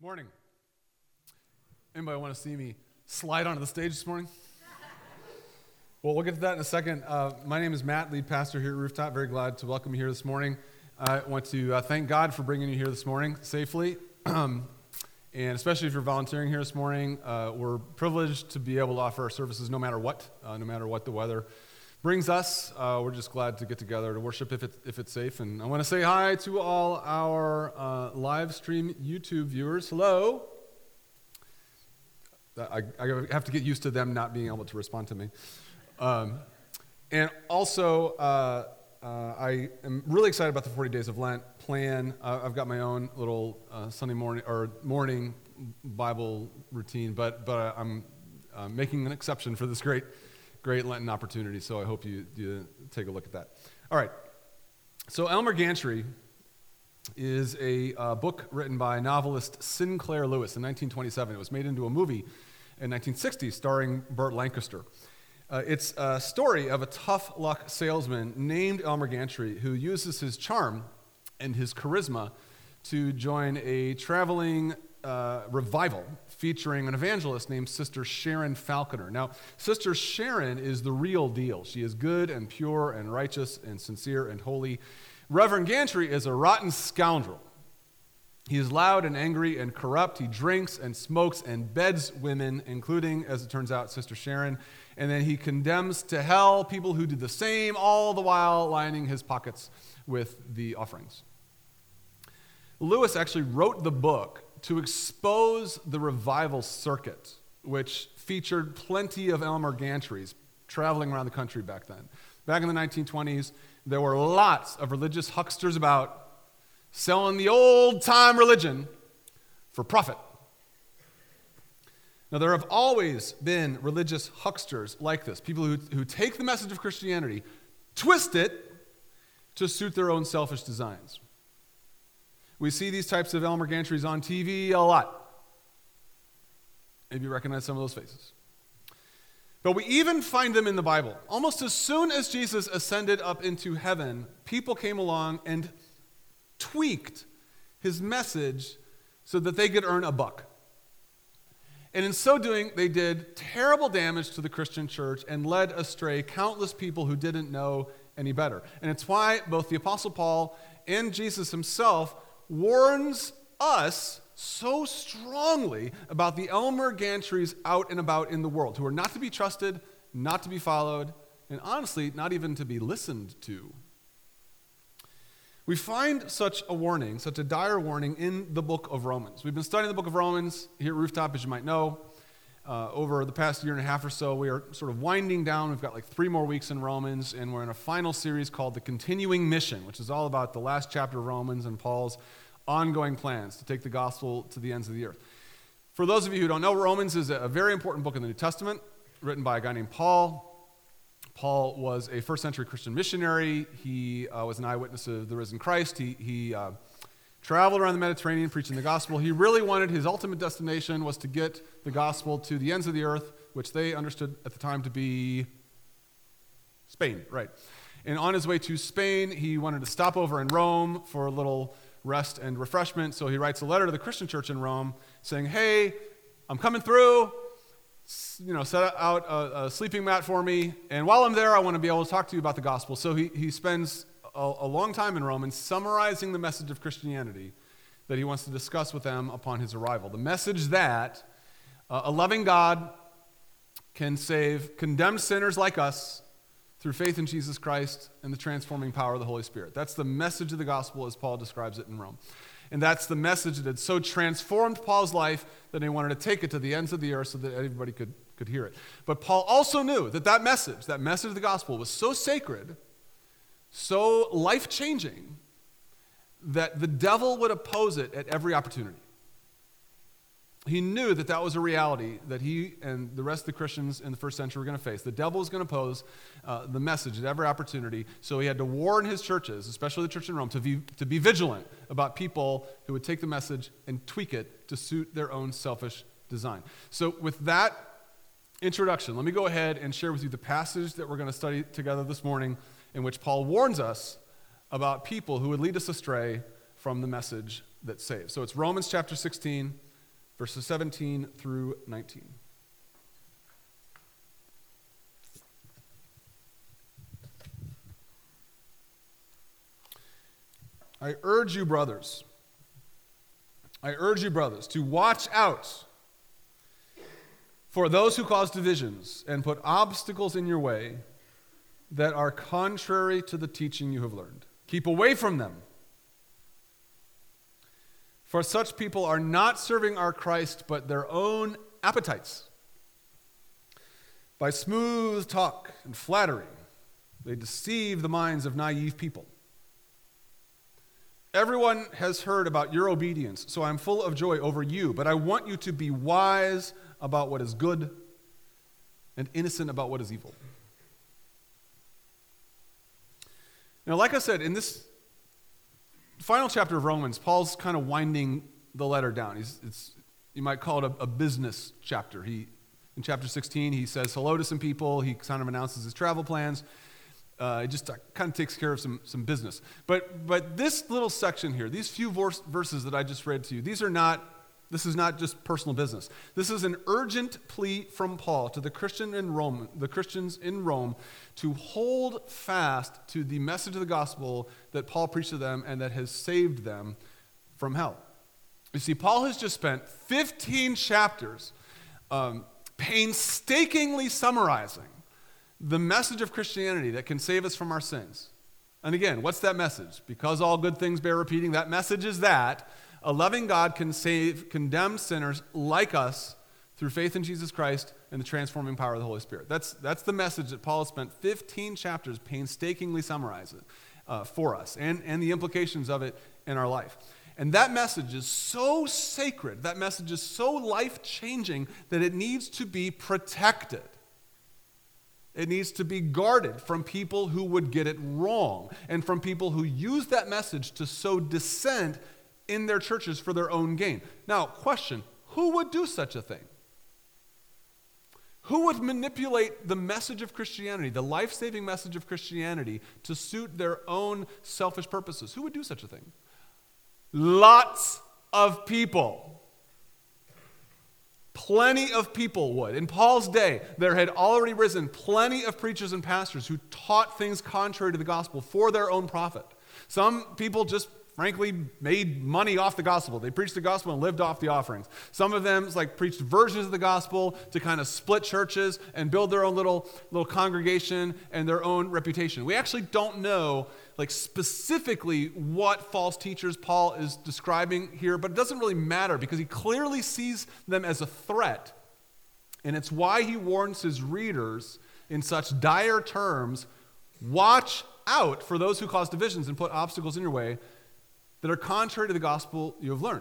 Morning. Anybody want to see me slide onto the stage this morning? well, we'll get to that in a second. Uh, my name is Matt, lead pastor here at Rooftop. Very glad to welcome you here this morning. I want to uh, thank God for bringing you here this morning safely. and especially if you're volunteering here this morning, uh, we're privileged to be able to offer our services no matter what, uh, no matter what the weather brings us. Uh, we're just glad to get together to worship if, it, if it's safe. And I want to say hi to all our uh, live stream YouTube viewers. Hello. I, I, have to get used to them not being able to respond to me. Um, and also, uh, uh I am really excited about the 40 Days of Lent plan. Uh, I've got my own little uh, Sunday morning or morning Bible routine, but, but I'm making an exception for this great great Lenten opportunity, so I hope you, you take a look at that. All right. So, Elmer Gantry is a uh, book written by novelist Sinclair Lewis in 1927. It was made into a movie in 1960 starring Burt Lancaster. Uh, it's a story of a tough luck salesman named Elmer Gantry who uses his charm and his charisma to join a traveling uh, revival featuring an evangelist named Sister Sharon Falconer. Now, Sister Sharon is the real deal. She is good and pure and righteous and sincere and holy. Reverend Gantry is a rotten scoundrel. He is loud and angry and corrupt. He drinks and smokes and beds women, including, as it turns out, Sister Sharon. And then he condemns to hell people who do the same, all the while lining his pockets with the offerings. Lewis actually wrote the book to expose the revival circuit, which featured plenty of Elmer Gantrys traveling around the country back then. Back in the 1920s, there were lots of religious hucksters about selling the old time religion for profit. Now, there have always been religious hucksters like this people who, who take the message of Christianity, twist it to suit their own selfish designs. We see these types of Elmer Gantrys on TV a lot. Maybe you recognize some of those faces. But we even find them in the Bible. Almost as soon as Jesus ascended up into heaven, people came along and tweaked his message so that they could earn a buck. And in so doing, they did terrible damage to the Christian church and led astray countless people who didn't know any better. And it's why both the Apostle Paul and Jesus himself warns us so strongly about the Elmer Gantrys out and about in the world, who are not to be trusted, not to be followed, and honestly, not even to be listened to. We find such a warning, such a dire warning, in the book of Romans. We've been studying the book of Romans here at Rooftop, as you might know. Uh, over the past year and a half or so, we are sort of winding down. We've got like three more weeks in Romans, and we're in a final series called The Continuing Mission, which is all about the last chapter of Romans and Paul's ongoing plans to take the gospel to the ends of the earth. For those of you who don't know, Romans is a very important book in the New Testament, written by a guy named Paul. Paul was a first century Christian missionary. He uh, was an eyewitness of the risen Christ. He, he uh, traveled around the Mediterranean preaching the gospel. He really wanted his ultimate destination was to get the gospel to the ends of the earth, which they understood at the time to be Spain, right? And on his way to Spain, he wanted to stop over in Rome for a little rest and refreshment. So he writes a letter to the Christian church in Rome saying, Hey, I'm coming through. You know, set out a, a sleeping mat for me. And while I'm there, I want to be able to talk to you about the gospel. So he, he spends a, long time in Rome and summarizing the message of Christianity that he wants to discuss with them upon his arrival. The message that uh, a loving God can save condemned sinners like us through faith in Jesus Christ and the transforming power of the Holy Spirit. That's the message of the gospel as Paul describes it in Rome. And that's the message that had so transformed Paul's life that he wanted to take it to the ends of the earth so that everybody could, could hear it. But Paul also knew that that message, that message of the gospel, was so sacred so life changing that the devil would oppose it at every opportunity. He knew that that was a reality that he and the rest of the Christians in the first century were going to face. The devil was going to oppose uh, the message at every opportunity. So he had to warn his churches, especially the church in Rome, to be, to be vigilant about people who would take the message and tweak it to suit their own selfish design. So, with that introduction, let me go ahead and share with you the passage that we're going to study together this morning in which Paul warns us about people who would lead us astray from the message that saves. So it's Romans chapter 16, verses 17 through 19. I urge you, brothers, I urge you, brothers, to watch out for those who cause divisions and put obstacles in your way that are contrary to the teaching you have learned. Keep away from them. For such people are not serving our Christ, but their own appetites. By smooth talk and flattery, they deceive the minds of naive people. Everyone has heard about your obedience, so I'm full of joy over you, but I want you to be wise about what is good and innocent about what is evil. Now, like I said, in this final chapter of Romans, Paul's kind of winding the letter down. He's, it's, you might call it a, a business chapter. He, in chapter 16, he says hello to some people, he kind of announces his travel plans. Uh, it just uh, kind of takes care of some, some business. But, but this little section here, these few verse, verses that I just read to you, these are not, this is not just personal business. This is an urgent plea from Paul to the, Christian in Rome, the Christians in Rome to hold fast to the message of the gospel that Paul preached to them and that has saved them from hell. You see, Paul has just spent 15 chapters um, painstakingly summarizing the message of Christianity that can save us from our sins. And again, what's that message? Because all good things bear repeating, that message is that a loving God can save condemned sinners like us through faith in Jesus Christ and the transforming power of the Holy Spirit. That's, that's the message that Paul spent 15 chapters painstakingly summarizing uh, for us and, and the implications of it in our life. And that message is so sacred, that message is so life changing that it needs to be protected. It needs to be guarded from people who would get it wrong and from people who use that message to sow dissent in their churches for their own gain. Now, question who would do such a thing? Who would manipulate the message of Christianity, the life saving message of Christianity, to suit their own selfish purposes? Who would do such a thing? Lots of people. Plenty of people would. In Paul's day, there had already risen plenty of preachers and pastors who taught things contrary to the gospel for their own profit. Some people just frankly made money off the gospel. They preached the gospel and lived off the offerings. Some of them like preached versions of the gospel to kind of split churches and build their own little little congregation and their own reputation. We actually don't know like specifically what false teachers Paul is describing here, but it doesn't really matter because he clearly sees them as a threat. And it's why he warns his readers in such dire terms watch out for those who cause divisions and put obstacles in your way that are contrary to the gospel you have learned.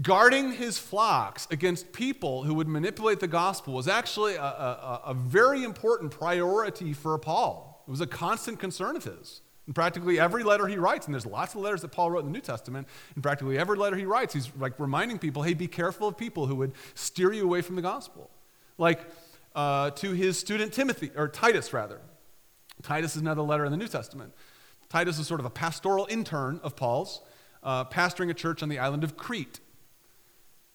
Guarding his flocks against people who would manipulate the gospel was actually a, a, a very important priority for Paul. It was a constant concern of his. In practically every letter he writes, and there's lots of letters that Paul wrote in the New Testament, in practically every letter he writes, he's like reminding people, hey, be careful of people who would steer you away from the gospel. Like uh, to his student Timothy, or Titus rather. Titus is another letter in the New Testament. Titus is sort of a pastoral intern of Paul's, uh, pastoring a church on the island of Crete.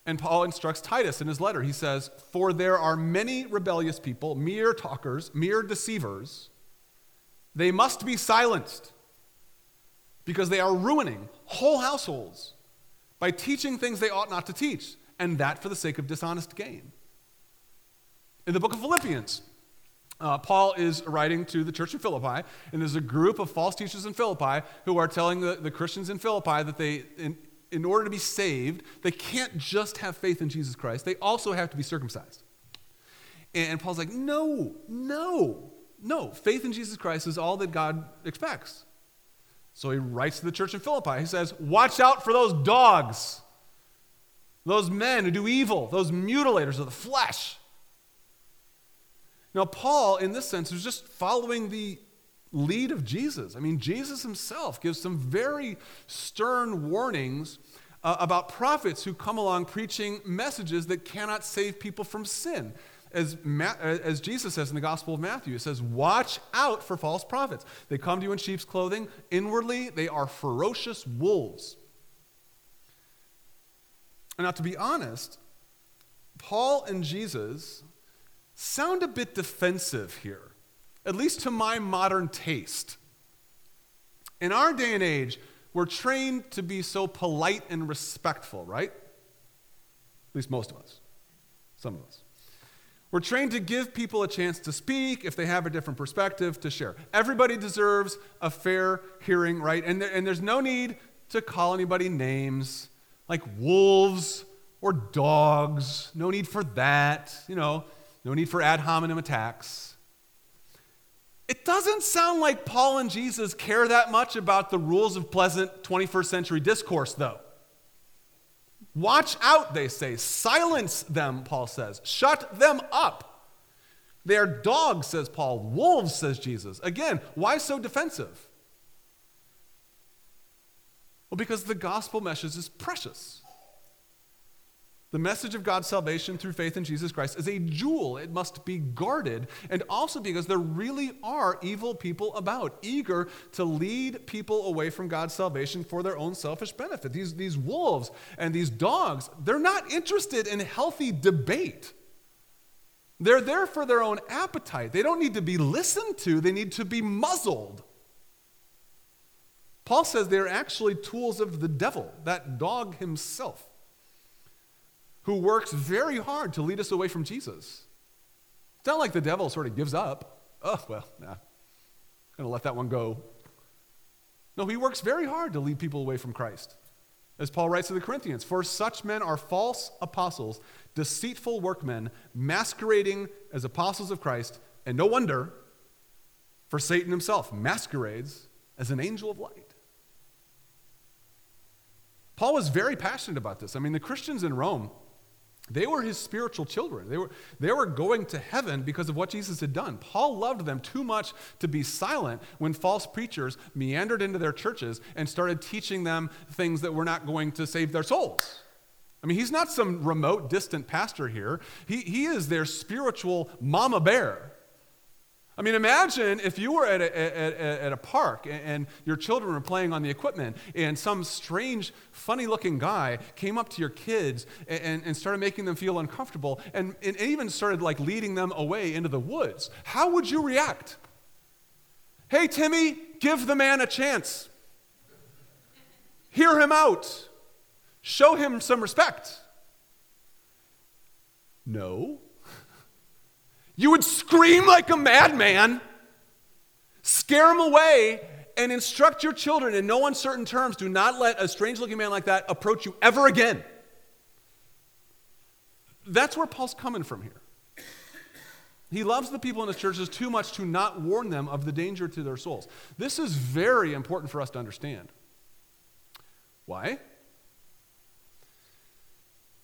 And Paul instructs Titus in his letter. He says, For there are many rebellious people, mere talkers, mere deceivers they must be silenced because they are ruining whole households by teaching things they ought not to teach, and that for the sake of dishonest gain. In the book of Philippians, uh, Paul is writing to the church in Philippi, and there's a group of false teachers in Philippi who are telling the, the Christians in Philippi that they, in, in order to be saved, they can't just have faith in Jesus Christ, they also have to be circumcised. And Paul's like, no, no. No, faith in Jesus Christ is all that God expects. So he writes to the church in Philippi. He says, Watch out for those dogs, those men who do evil, those mutilators of the flesh. Now, Paul, in this sense, is just following the lead of Jesus. I mean, Jesus himself gives some very stern warnings uh, about prophets who come along preaching messages that cannot save people from sin as, Ma- as Jesus says in the Gospel of Matthew, it says, Watch out for false prophets. They come to you in sheep's clothing. Inwardly, they are ferocious wolves. And now, to be honest, Paul and Jesus sound a bit defensive here, at least to my modern taste. In our day and age, we're trained to be so polite and respectful, right? At least most of us, some of us. We're trained to give people a chance to speak if they have a different perspective to share. Everybody deserves a fair hearing, right? And, there, and there's no need to call anybody names like wolves or dogs. No need for that. You know, no need for ad hominem attacks. It doesn't sound like Paul and Jesus care that much about the rules of pleasant 21st century discourse, though. Watch out, they say. Silence them, Paul says. Shut them up. They are dogs, says Paul. Wolves, says Jesus. Again, why so defensive? Well, because the gospel message is precious. The message of God's salvation through faith in Jesus Christ is a jewel. It must be guarded. And also because there really are evil people about, eager to lead people away from God's salvation for their own selfish benefit. These, these wolves and these dogs, they're not interested in healthy debate. They're there for their own appetite. They don't need to be listened to, they need to be muzzled. Paul says they're actually tools of the devil, that dog himself who works very hard to lead us away from Jesus. It's not like the devil sort of gives up. Oh, well, nah, I'm going to let that one go. No, he works very hard to lead people away from Christ. As Paul writes to the Corinthians, for such men are false apostles, deceitful workmen, masquerading as apostles of Christ, and no wonder, for Satan himself masquerades as an angel of light. Paul was very passionate about this. I mean, the Christians in Rome they were his spiritual children. They were, they were going to heaven because of what Jesus had done. Paul loved them too much to be silent when false preachers meandered into their churches and started teaching them things that were not going to save their souls. I mean, he's not some remote, distant pastor here. He, he is their spiritual mama bear. I mean, imagine if you were at a, at, at a park and your children were playing on the equipment and some strange, funny looking guy came up to your kids and, and started making them feel uncomfortable and, and even started like leading them away into the woods. How would you react? Hey, Timmy, give the man a chance. Hear him out. Show him some respect. No. You would scream like a madman, scare them away, and instruct your children in no uncertain terms do not let a strange looking man like that approach you ever again. That's where Paul's coming from here. He loves the people in his churches too much to not warn them of the danger to their souls. This is very important for us to understand. Why?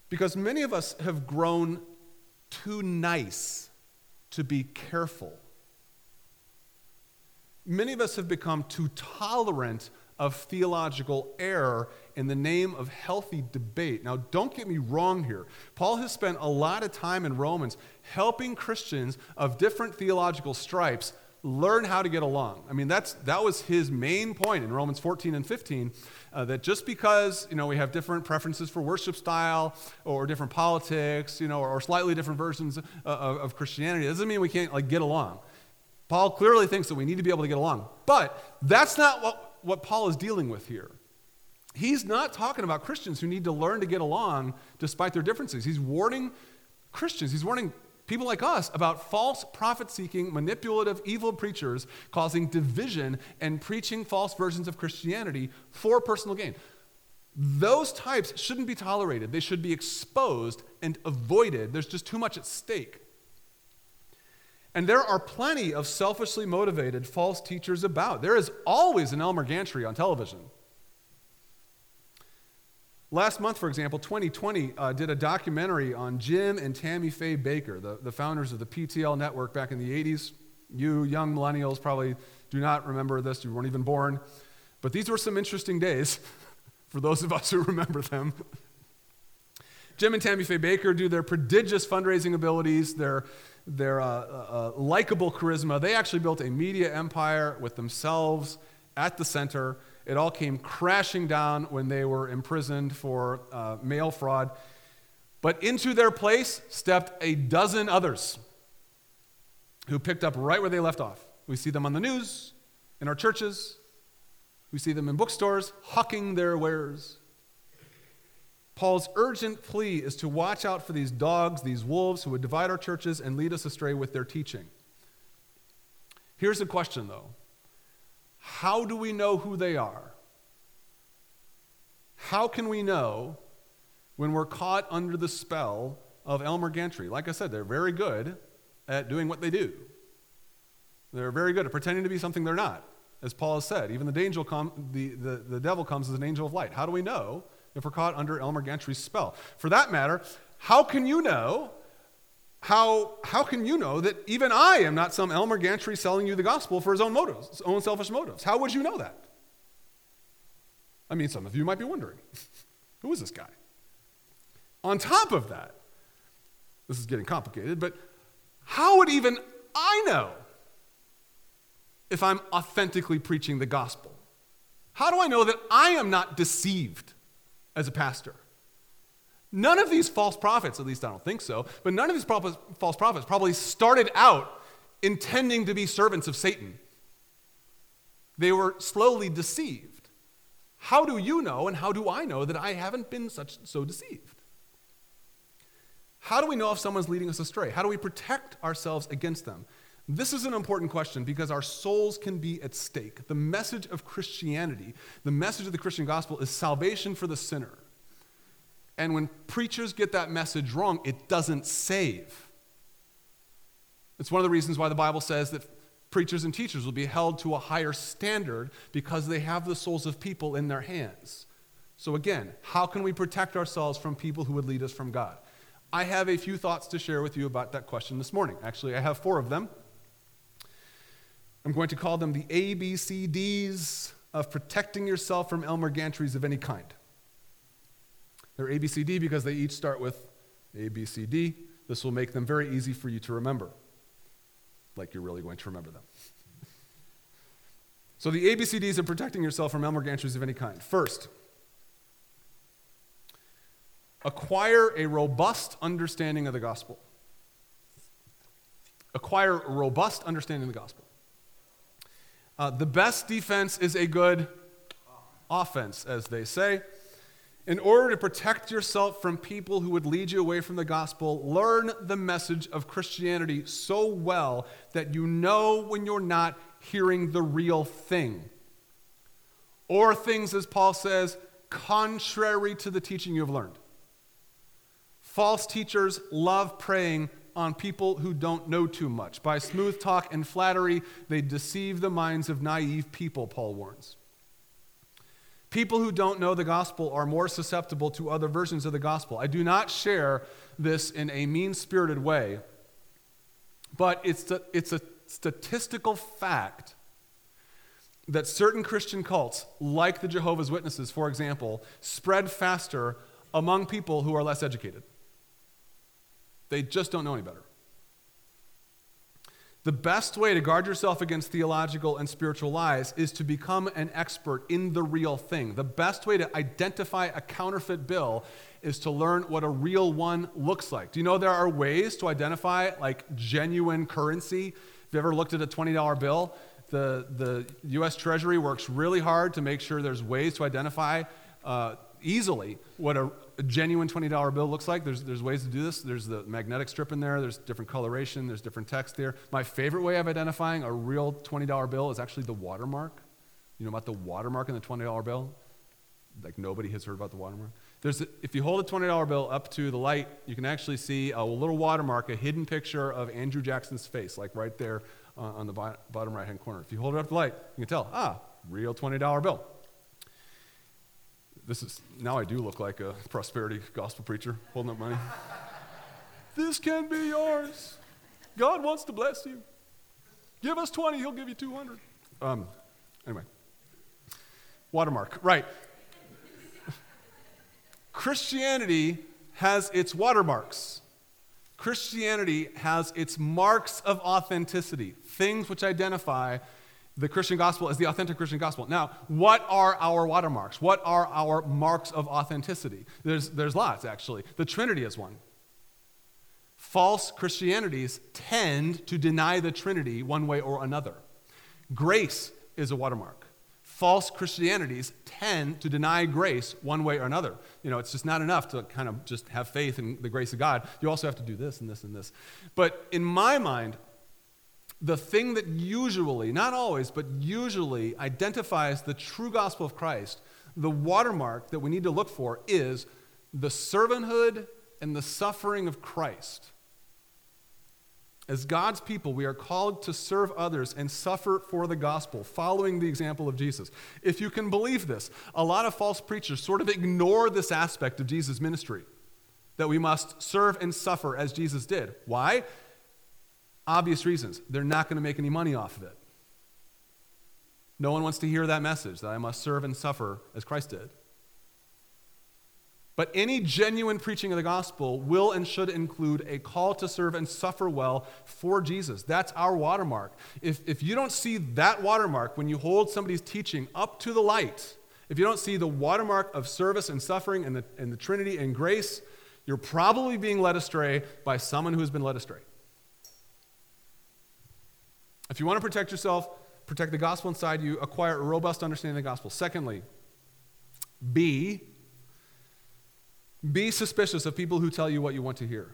Because many of us have grown too nice to be careful. Many of us have become too tolerant of theological error in the name of healthy debate. Now, don't get me wrong here. Paul has spent a lot of time in Romans helping Christians of different theological stripes learn how to get along. I mean, that's, that was his main point in Romans 14 and 15, uh, that just because, you know, we have different preferences for worship style or different politics, you know, or, or slightly different versions uh, of, of Christianity, doesn't mean we can't, like, get along. Paul clearly thinks that we need to be able to get along. But that's not what, what Paul is dealing with here. He's not talking about Christians who need to learn to get along despite their differences. He's warning Christians, he's warning people like us, about false prophet seeking, manipulative, evil preachers causing division and preaching false versions of Christianity for personal gain. Those types shouldn't be tolerated. They should be exposed and avoided. There's just too much at stake. And there are plenty of selfishly motivated false teachers about. There is always an Elmer Gantry on television. Last month, for example, 2020 uh, did a documentary on Jim and Tammy Faye Bakker, the, the founders of the PTL network back in the 80s. You young millennials probably do not remember this, you weren't even born. But these were some interesting days for those of us who remember them. Jim and Tammy Faye Bakker, do their prodigious fundraising abilities, their, their uh, uh, uh likable charisma. They actually built a media empire with themselves at the center It all came crashing down when they were imprisoned for uh, mail fraud. But into their place stepped a dozen others who picked up right where they left off. We see them on the news, in our churches, we see them in bookstores hawking their wares. Paul's urgent plea is to watch out for these dogs, these wolves who would divide our churches and lead us astray with their teaching. Here's the question, though How do we know who they are? How can we know when we're caught under the spell of Elmer Gantry? Like I said, they're very good at doing what they do. They're very good at pretending to be something they're not, as Paul has said. Even the, angel the, the, the devil comes as an angel of light. How do we know if we're caught under Elmer Gantry's spell? For that matter, how can you know? How, how can you know that even I am not some Elmer Gantry selling you the gospel for his own motives, his own selfish motives? How would you know that? I mean, some of you might be wondering who is this guy? On top of that, this is getting complicated, but how would even I know if I'm authentically preaching the gospel? How do I know that I am not deceived as a pastor? None of these false prophets, at least I don't think so, but none of these false prophets probably started out intending to be servants of Satan. They were slowly deceived. How do you know and how do I know that I haven't been such so deceived? How do we know if someone's leading us astray? How do we protect ourselves against them? This is an important question because our souls can be at stake. The message of Christianity, the message of the Christian gospel is salvation for the sinner. And when preachers get that message wrong, it doesn't save. It's one of the reasons why the Bible says that preachers and teachers will be held to a higher standard because they have the souls of people in their hands. So, again, how can we protect ourselves from people who would lead us from God? I have a few thoughts to share with you about that question this morning. Actually, I have four of them. I'm going to call them the ABCDs of protecting yourself from Elmer Gantries of any kind. They're ABCD because they each start with ABCD. This will make them very easy for you to remember, like you're really going to remember them. so, the ABCDs of protecting yourself from Elmer Gantries of any kind. First, acquire a robust understanding of the gospel. Acquire a robust understanding of the gospel. Uh, the best defense is a good offense, as they say. In order to protect yourself from people who would lead you away from the gospel, learn the message of Christianity so well that you know when you're not hearing the real thing. Or things, as Paul says, contrary to the teaching you have learned. False teachers love preying on people who don't know too much. By smooth talk and flattery, they deceive the minds of naive people, Paul warns. People who don't know the gospel are more susceptible to other versions of the gospel. I do not share this in a mean spirited way, but it's a, it's a statistical fact that certain Christian cults, like the Jehovah's Witnesses, for example, spread faster among people who are less educated. They just don't know any better. The best way to guard yourself against theological and spiritual lies is to become an expert in the real thing. The best way to identify a counterfeit bill is to learn what a real one looks like. Do you know there are ways to identify like genuine currency? Have you ever looked at a $20 bill? The, the US Treasury works really hard to make sure there's ways to identify uh, easily what a, a genuine $20 bill looks like. There's, there's ways to do this. There's the magnetic strip in there, there's different coloration, there's different text there. My favorite way of identifying a real $20 bill is actually the watermark. You know about the watermark in the $20 bill? Like nobody has heard about the watermark. There's a, if you hold a $20 bill up to the light, you can actually see a little watermark, a hidden picture of Andrew Jackson's face, like right there uh, on the bottom right hand corner. If you hold it up to the light, you can tell, ah, real $20 bill. This is now I do look like a prosperity gospel preacher holding up money. this can be yours. God wants to bless you. Give us 20, he'll give you 200. Um, anyway, watermark, right. Christianity has its watermarks. Christianity has its marks of authenticity, things which identify the Christian gospel is the authentic Christian gospel. Now, what are our watermarks? What are our marks of authenticity? There's, there's lots, actually. The Trinity is one. False Christianities tend to deny the Trinity one way or another. Grace is a watermark. False Christianities tend to deny grace one way or another. You know, it's just not enough to kind of just have faith in the grace of God. You also have to do this and this and this. But in my mind, the thing that usually, not always, but usually identifies the true gospel of Christ, the watermark that we need to look for is the servanthood and the suffering of Christ. As God's people, we are called to serve others and suffer for the gospel, following the example of Jesus. If you can believe this, a lot of false preachers sort of ignore this aspect of Jesus' ministry that we must serve and suffer as Jesus did. Why? Obvious reasons. They're not going to make any money off of it. No one wants to hear that message that I must serve and suffer as Christ did. But any genuine preaching of the gospel will and should include a call to serve and suffer well for Jesus. That's our watermark. If, if you don't see that watermark when you hold somebody's teaching up to the light, if you don't see the watermark of service and suffering and the, and the Trinity and grace, you're probably being led astray by someone who has been led astray. If you want to protect yourself, protect the gospel inside you, acquire a robust understanding of the gospel. Secondly, be be suspicious of people who tell you what you want to hear.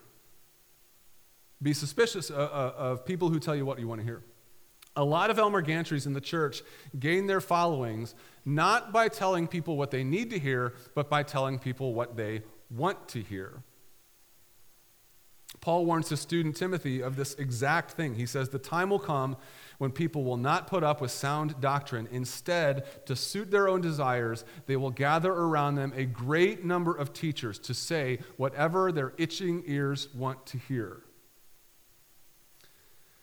Be suspicious of, uh, uh, of people who tell you what you want to hear. A lot of Elmer Gantrys in the church gain their followings not by telling people what they need to hear, but by telling people what they want to hear. Paul warns his student Timothy of this exact thing. He says, The time will come when people will not put up with sound doctrine. Instead, to suit their own desires, they will gather around them a great number of teachers to say whatever their itching ears want to hear.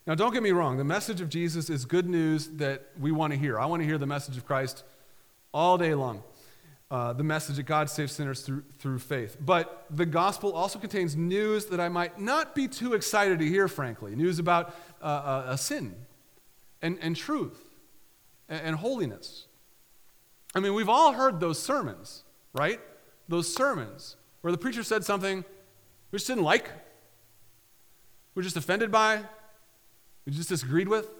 Now, don't get me wrong, the message of Jesus is good news that we want to hear. I want to hear the message of Christ all day long uh, the message that God saves sinners through, through faith. But the gospel also contains news that I might not be too excited to hear, frankly news about uh, uh, a sin and, and truth and, and holiness. I mean, we've all heard those sermons, right? Those sermons where the preacher said something we just didn't like, we are just offended by, we just disagreed with.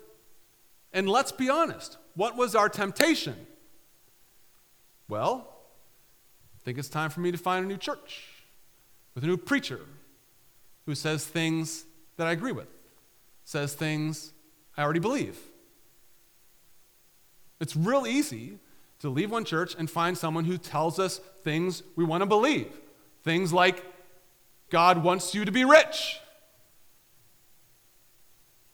And let's be honest, what was our temptation? Well, think it's time for me to find a new church with a new preacher who says things that I agree with, says things I already believe. It's real easy to leave one church and find someone who tells us things we want to believe. Things like, God wants you to be rich,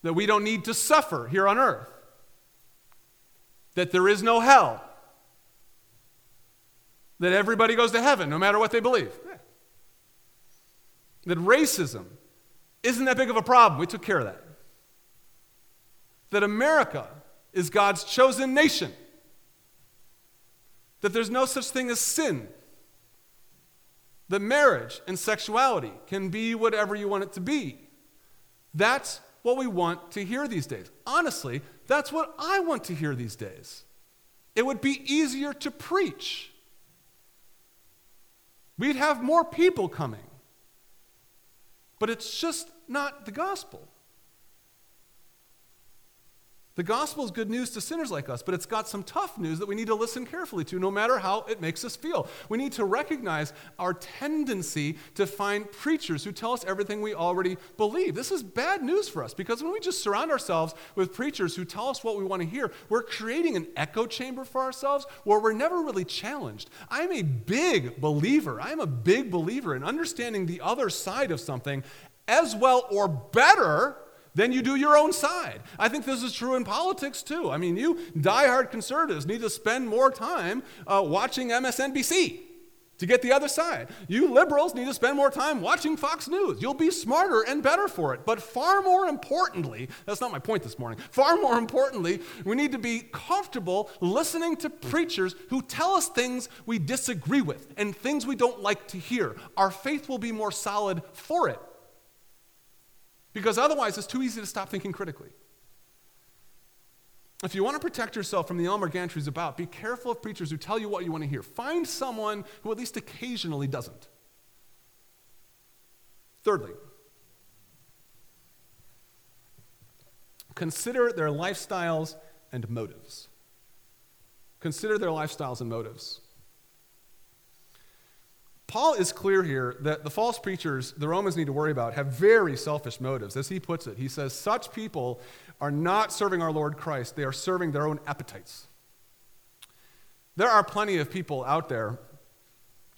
that we don't need to suffer here on earth, that there is no hell, that everybody goes to heaven no matter what they believe. That racism isn't that big of a problem. We took care of that. That America is God's chosen nation. That there's no such thing as sin. That marriage and sexuality can be whatever you want it to be. That's what we want to hear these days. Honestly, that's what I want to hear these days. It would be easier to preach We'd have more people coming. But it's just not the gospel. The gospel is good news to sinners like us, but it's got some tough news that we need to listen carefully to, no matter how it makes us feel. We need to recognize our tendency to find preachers who tell us everything we already believe. This is bad news for us because when we just surround ourselves with preachers who tell us what we want to hear, we're creating an echo chamber for ourselves where we're never really challenged. I'm a big believer, I'm a big believer in understanding the other side of something as well or better then you do your own side. I think this is true in politics too. I mean, you diehard conservatives need to spend more time uh, watching MSNBC to get the other side. You liberals need to spend more time watching Fox News. You'll be smarter and better for it. But far more importantly, that's not my point this morning. Far more importantly, we need to be comfortable listening to preachers who tell us things we disagree with and things we don't like to hear. Our faith will be more solid for it. Because otherwise, it's too easy to stop thinking critically. if you want to protect yourself from the Elmer about, be careful of preachers who tell you what you want to hear. Find someone who at least occasionally doesn't. Thirdly, consider their lifestyles and motives. Consider their lifestyles and motives. Paul is clear here that the false preachers the Romans need to worry about have very selfish motives. As he puts it, he says, Such people are not serving our Lord Christ, they are serving their own appetites. There are plenty of people out there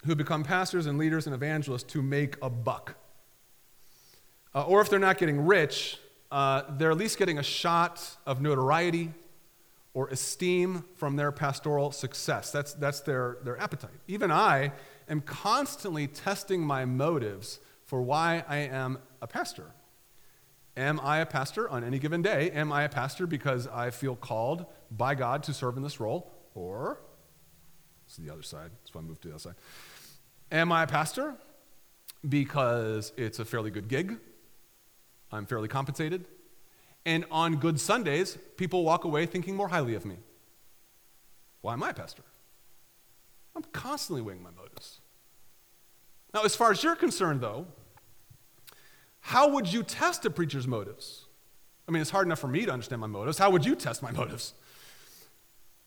who become pastors and leaders and evangelists to make a buck. Uh, or if they're not getting rich, uh, they're at least getting a shot of notoriety or esteem from their pastoral success. That's, that's their, their appetite. Even I am constantly testing my motives for why I am a pastor. Am I a pastor on any given day? Am I a pastor because I feel called by God to serve in this role? Or, this is the other side, that's why I moved to the other side. Am I a pastor because it's a fairly good gig? I'm fairly compensated. And on good Sundays, people walk away thinking more highly of me. Why am I a pastor? I'm constantly weighing my motives. Now, as far as you're concerned, though, how would you test a preacher's motives? I mean, it's hard enough for me to understand my motives. How would you test my motives?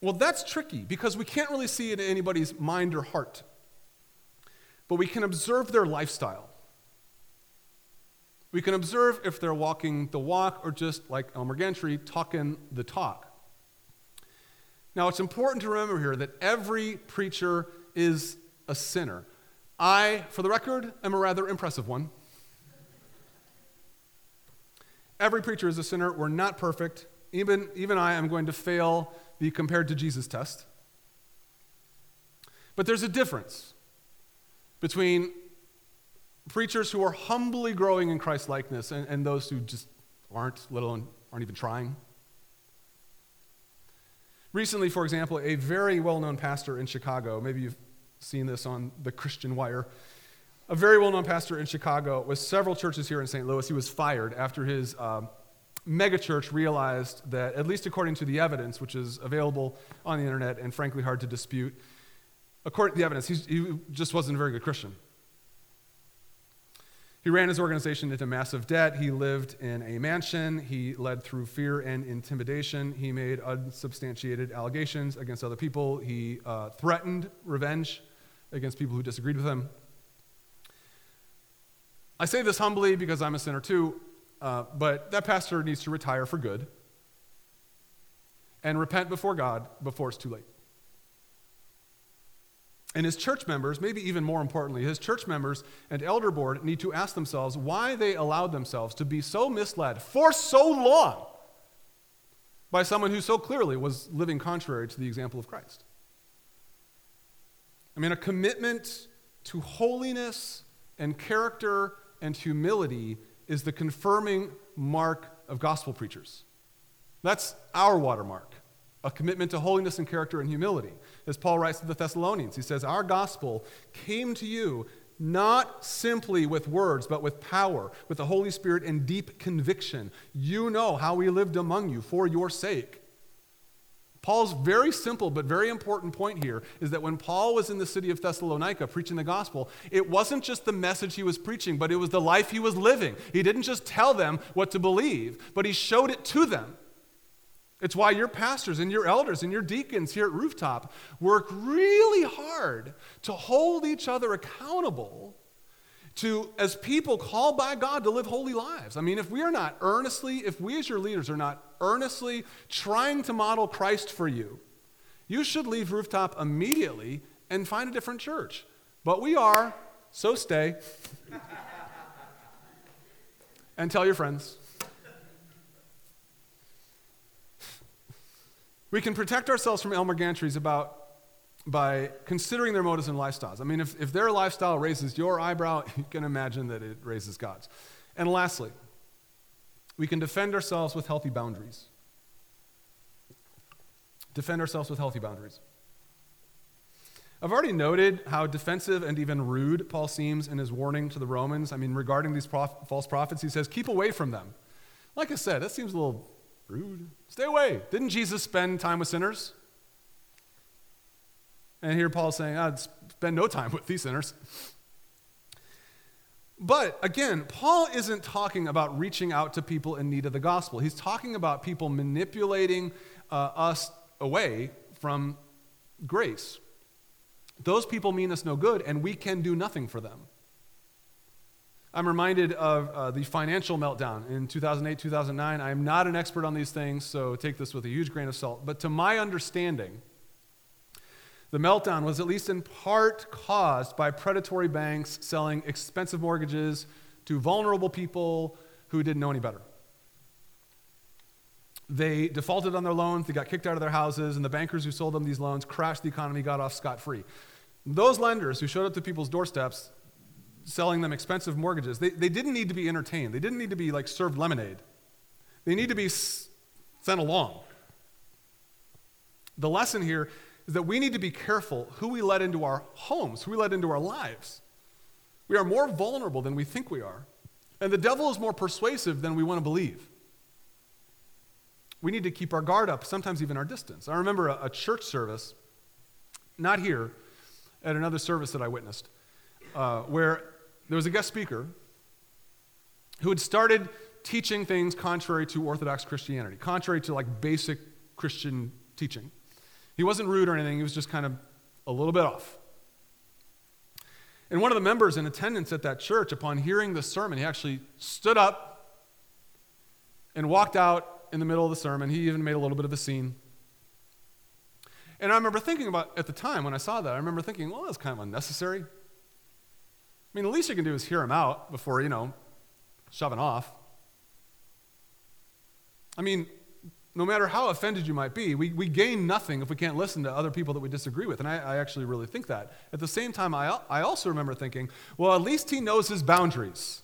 Well, that's tricky because we can't really see it in anybody's mind or heart. But we can observe their lifestyle. We can observe if they're walking the walk or just like Elmer Gantry, talking the talk. Now, it's important to remember here that every preacher is a sinner. I, for the record, am a rather impressive one. Every preacher is a sinner. We're not perfect. Even, even I am going to fail the compared to Jesus test. But there's a difference between preachers who are humbly growing in Christ likeness and, and those who just aren't, let alone aren't even trying. Recently, for example, a very well known pastor in Chicago, maybe you've seen this on the Christian Wire, a very well known pastor in Chicago with several churches here in St. Louis. He was fired after his um, megachurch realized that, at least according to the evidence, which is available on the internet and frankly hard to dispute, according to the evidence, he just wasn't a very good Christian. He ran his organization into massive debt. He lived in a mansion. He led through fear and intimidation. He made unsubstantiated allegations against other people. He uh, threatened revenge against people who disagreed with him. I say this humbly because I'm a sinner too, uh, but that pastor needs to retire for good and repent before God before it's too late. And his church members, maybe even more importantly, his church members and elder board need to ask themselves why they allowed themselves to be so misled for so long by someone who so clearly was living contrary to the example of Christ. I mean, a commitment to holiness and character and humility is the confirming mark of gospel preachers. That's our watermark a commitment to holiness and character and humility. As Paul writes to the Thessalonians, he says, Our gospel came to you not simply with words, but with power, with the Holy Spirit and deep conviction. You know how we lived among you for your sake. Paul's very simple but very important point here is that when Paul was in the city of Thessalonica preaching the gospel, it wasn't just the message he was preaching, but it was the life he was living. He didn't just tell them what to believe, but he showed it to them. It's why your pastors and your elders and your deacons here at Rooftop work really hard to hold each other accountable to, as people called by God to live holy lives. I mean, if we are not earnestly, if we as your leaders are not earnestly trying to model Christ for you, you should leave Rooftop immediately and find a different church. But we are, so stay. and tell your friends. We can protect ourselves from Elmer Gantries about by considering their motives and lifestyles. I mean, if, if their lifestyle raises your eyebrow, you can imagine that it raises God's. And lastly, we can defend ourselves with healthy boundaries. Defend ourselves with healthy boundaries. I've already noted how defensive and even rude Paul seems in his warning to the Romans. I mean, regarding these prof- false prophets, he says, keep away from them. Like I said, that seems a little Rude. Stay away. Didn't Jesus spend time with sinners? And here Paul's saying, I'd spend no time with these sinners. But again, Paul isn't talking about reaching out to people in need of the gospel. He's talking about people manipulating uh, us away from grace. Those people mean us no good, and we can do nothing for them. I'm reminded of uh, the financial meltdown in 2008, 2009. I'm not an expert on these things, so take this with a huge grain of salt. But to my understanding, the meltdown was at least in part caused by predatory banks selling expensive mortgages to vulnerable people who didn't know any better. They defaulted on their loans, they got kicked out of their houses, and the bankers who sold them these loans crashed the economy, got off scot free. Those lenders who showed up to people's doorsteps selling them expensive mortgages, they, they didn't need to be entertained. They didn't need to be like served lemonade. They need to be sent along. The lesson here is that we need to be careful who we let into our homes, who we let into our lives. We are more vulnerable than we think we are. And the devil is more persuasive than we want to believe. We need to keep our guard up, sometimes even our distance. I remember a, a church service, not here, at another service that I witnessed, uh, where there was a guest speaker who had started teaching things contrary to Orthodox Christianity, contrary to like basic Christian teaching. He wasn't rude or anything, he was just kind of a little bit off. And one of the members in attendance at that church, upon hearing the sermon, he actually stood up and walked out in the middle of the sermon. He even made a little bit of a scene. And I remember thinking about, at the time when I saw that, I remember thinking, well, that's kind of unnecessary. I mean, the least you can do is hear him out before, you know, shoving off. I mean, no matter how offended you might be, we, we gain nothing if we can't listen to other people that we disagree with. And I, I actually really think that. At the same time, I, I also remember thinking, well, at least he knows his boundaries.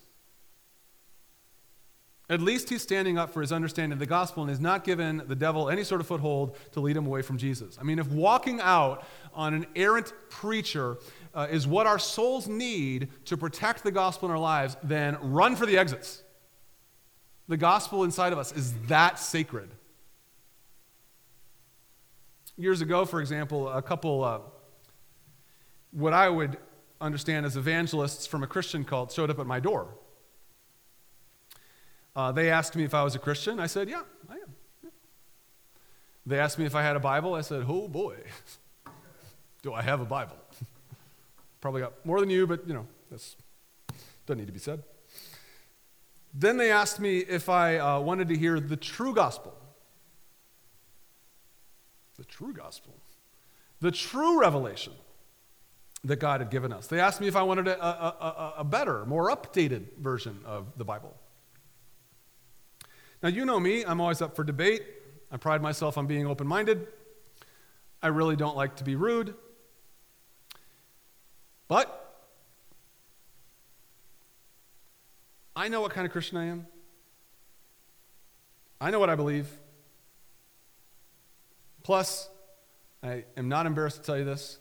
At least he's standing up for his understanding of the gospel and is not given the devil any sort of foothold to lead him away from Jesus. I mean, if walking out on an errant preacher uh, is what our souls need to protect the gospel in our lives, then run for the exits. The gospel inside of us is that sacred years ago, for example, a couple, uh, what I would understand as evangelists from a Christian cult, showed up at my door. Uh, they asked me if I was a Christian. I said, Yeah, I am. They asked me if I had a Bible. I said, Oh boy, do I have a Bible? Probably got more than you, but you know, that's doesn't need to be said. Then they asked me if I uh, wanted to hear the true gospel the true gospel, the true revelation that God had given us. They asked me if I wanted a, a, a, a better, more updated version of the Bible. Now, you know me, I'm always up for debate. I pride myself on being open minded. I really don't like to be rude. But I know what kind of Christian I am. I know what I believe. Plus, I am not embarrassed to tell you this,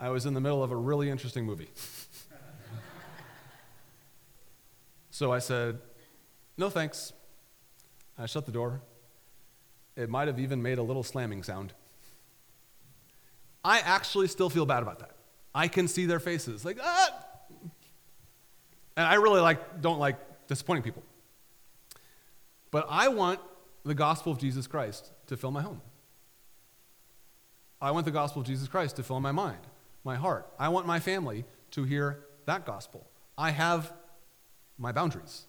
I was in the middle of a really interesting movie. so I said, no thanks. I shut the door. It might have even made a little slamming sound. I actually still feel bad about that. I can see their faces, like, ah! And I really like, don't like disappointing people. But I want the gospel of Jesus Christ to fill my home. I want the gospel of Jesus Christ to fill my mind, my heart. I want my family to hear that gospel. I have my boundaries.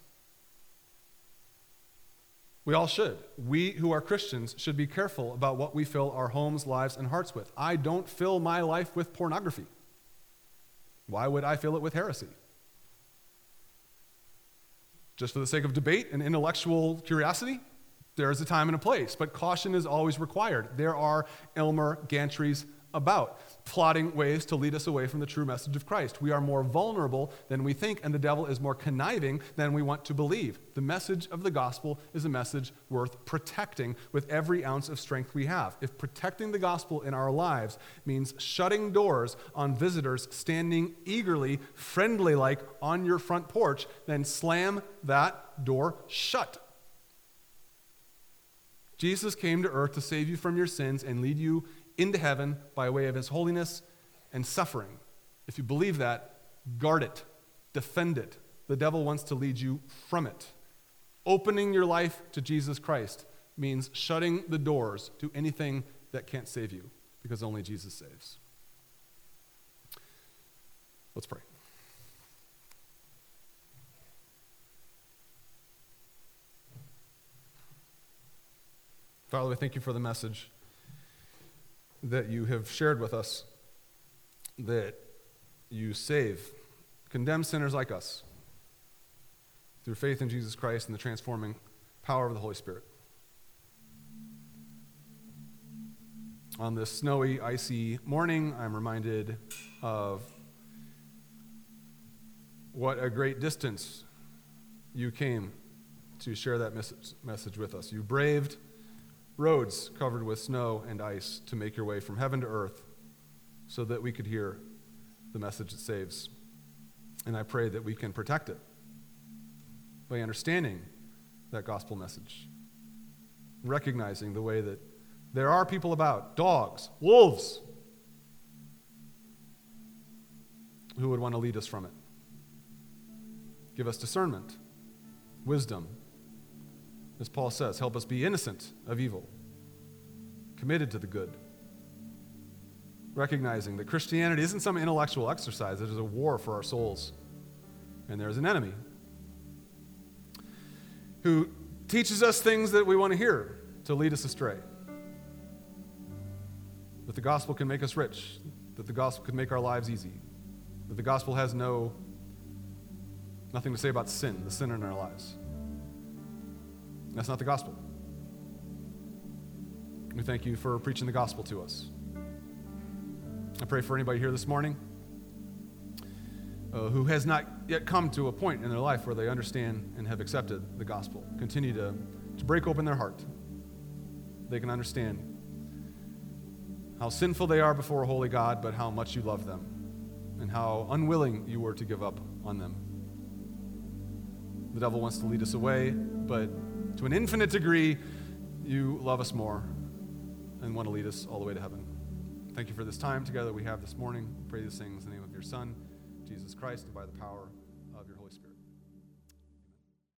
We all should. We who are Christians should be careful about what we fill our homes, lives, and hearts with. I don't fill my life with pornography. Why would I fill it with heresy? Just for the sake of debate and intellectual curiosity? There is a time and a place, but caution is always required. There are Elmer Gantries about, plotting ways to lead us away from the true message of Christ. We are more vulnerable than we think, and the devil is more conniving than we want to believe. The message of the gospel is a message worth protecting with every ounce of strength we have. If protecting the gospel in our lives means shutting doors on visitors standing eagerly, friendly like on your front porch, then slam that door shut. Jesus came to earth to save you from your sins and lead you into heaven by way of his holiness and suffering. If you believe that, guard it, defend it. The devil wants to lead you from it. Opening your life to Jesus Christ means shutting the doors to anything that can't save you because only Jesus saves. Let's pray. Father, we thank you for the message that you have shared with us that you save condemned sinners like us through faith in Jesus Christ and the transforming power of the Holy Spirit. On this snowy, icy morning, I'm reminded of what a great distance you came to share that message with us. You braved roads covered with snow and ice to make your way from heaven to earth so that we could hear the message that saves. And I pray that we can protect it by understanding that gospel message, recognizing the way that there are people about, dogs, wolves, who would want to lead us from it. Give us discernment, wisdom. As Paul says, help us be innocent of evil, committed to the good. Recognizing that Christianity isn't some intellectual exercise, it is a war for our souls. And there's an enemy who teaches us things that we want to hear to lead us astray that the gospel can make us rich, that the gospel can make our lives easy, that the gospel has no nothing to say about sin, the sin in our lives. That's not the gospel. We thank you for preaching the gospel to us. I pray for anybody here this morning uh, who has not yet come to a point in their life where they understand and have accepted the gospel. Continue to, to break open their heart. They can understand how sinful they are before a holy God, but how much you love them, and how unwilling you were to give up on them. The devil wants to lead us away, but to an infinite degree, you love us more and want to lead us all the way to heaven. Thank you for this time together we have this morning. pray these things in the name of your Son, Jesus Christ, and by the power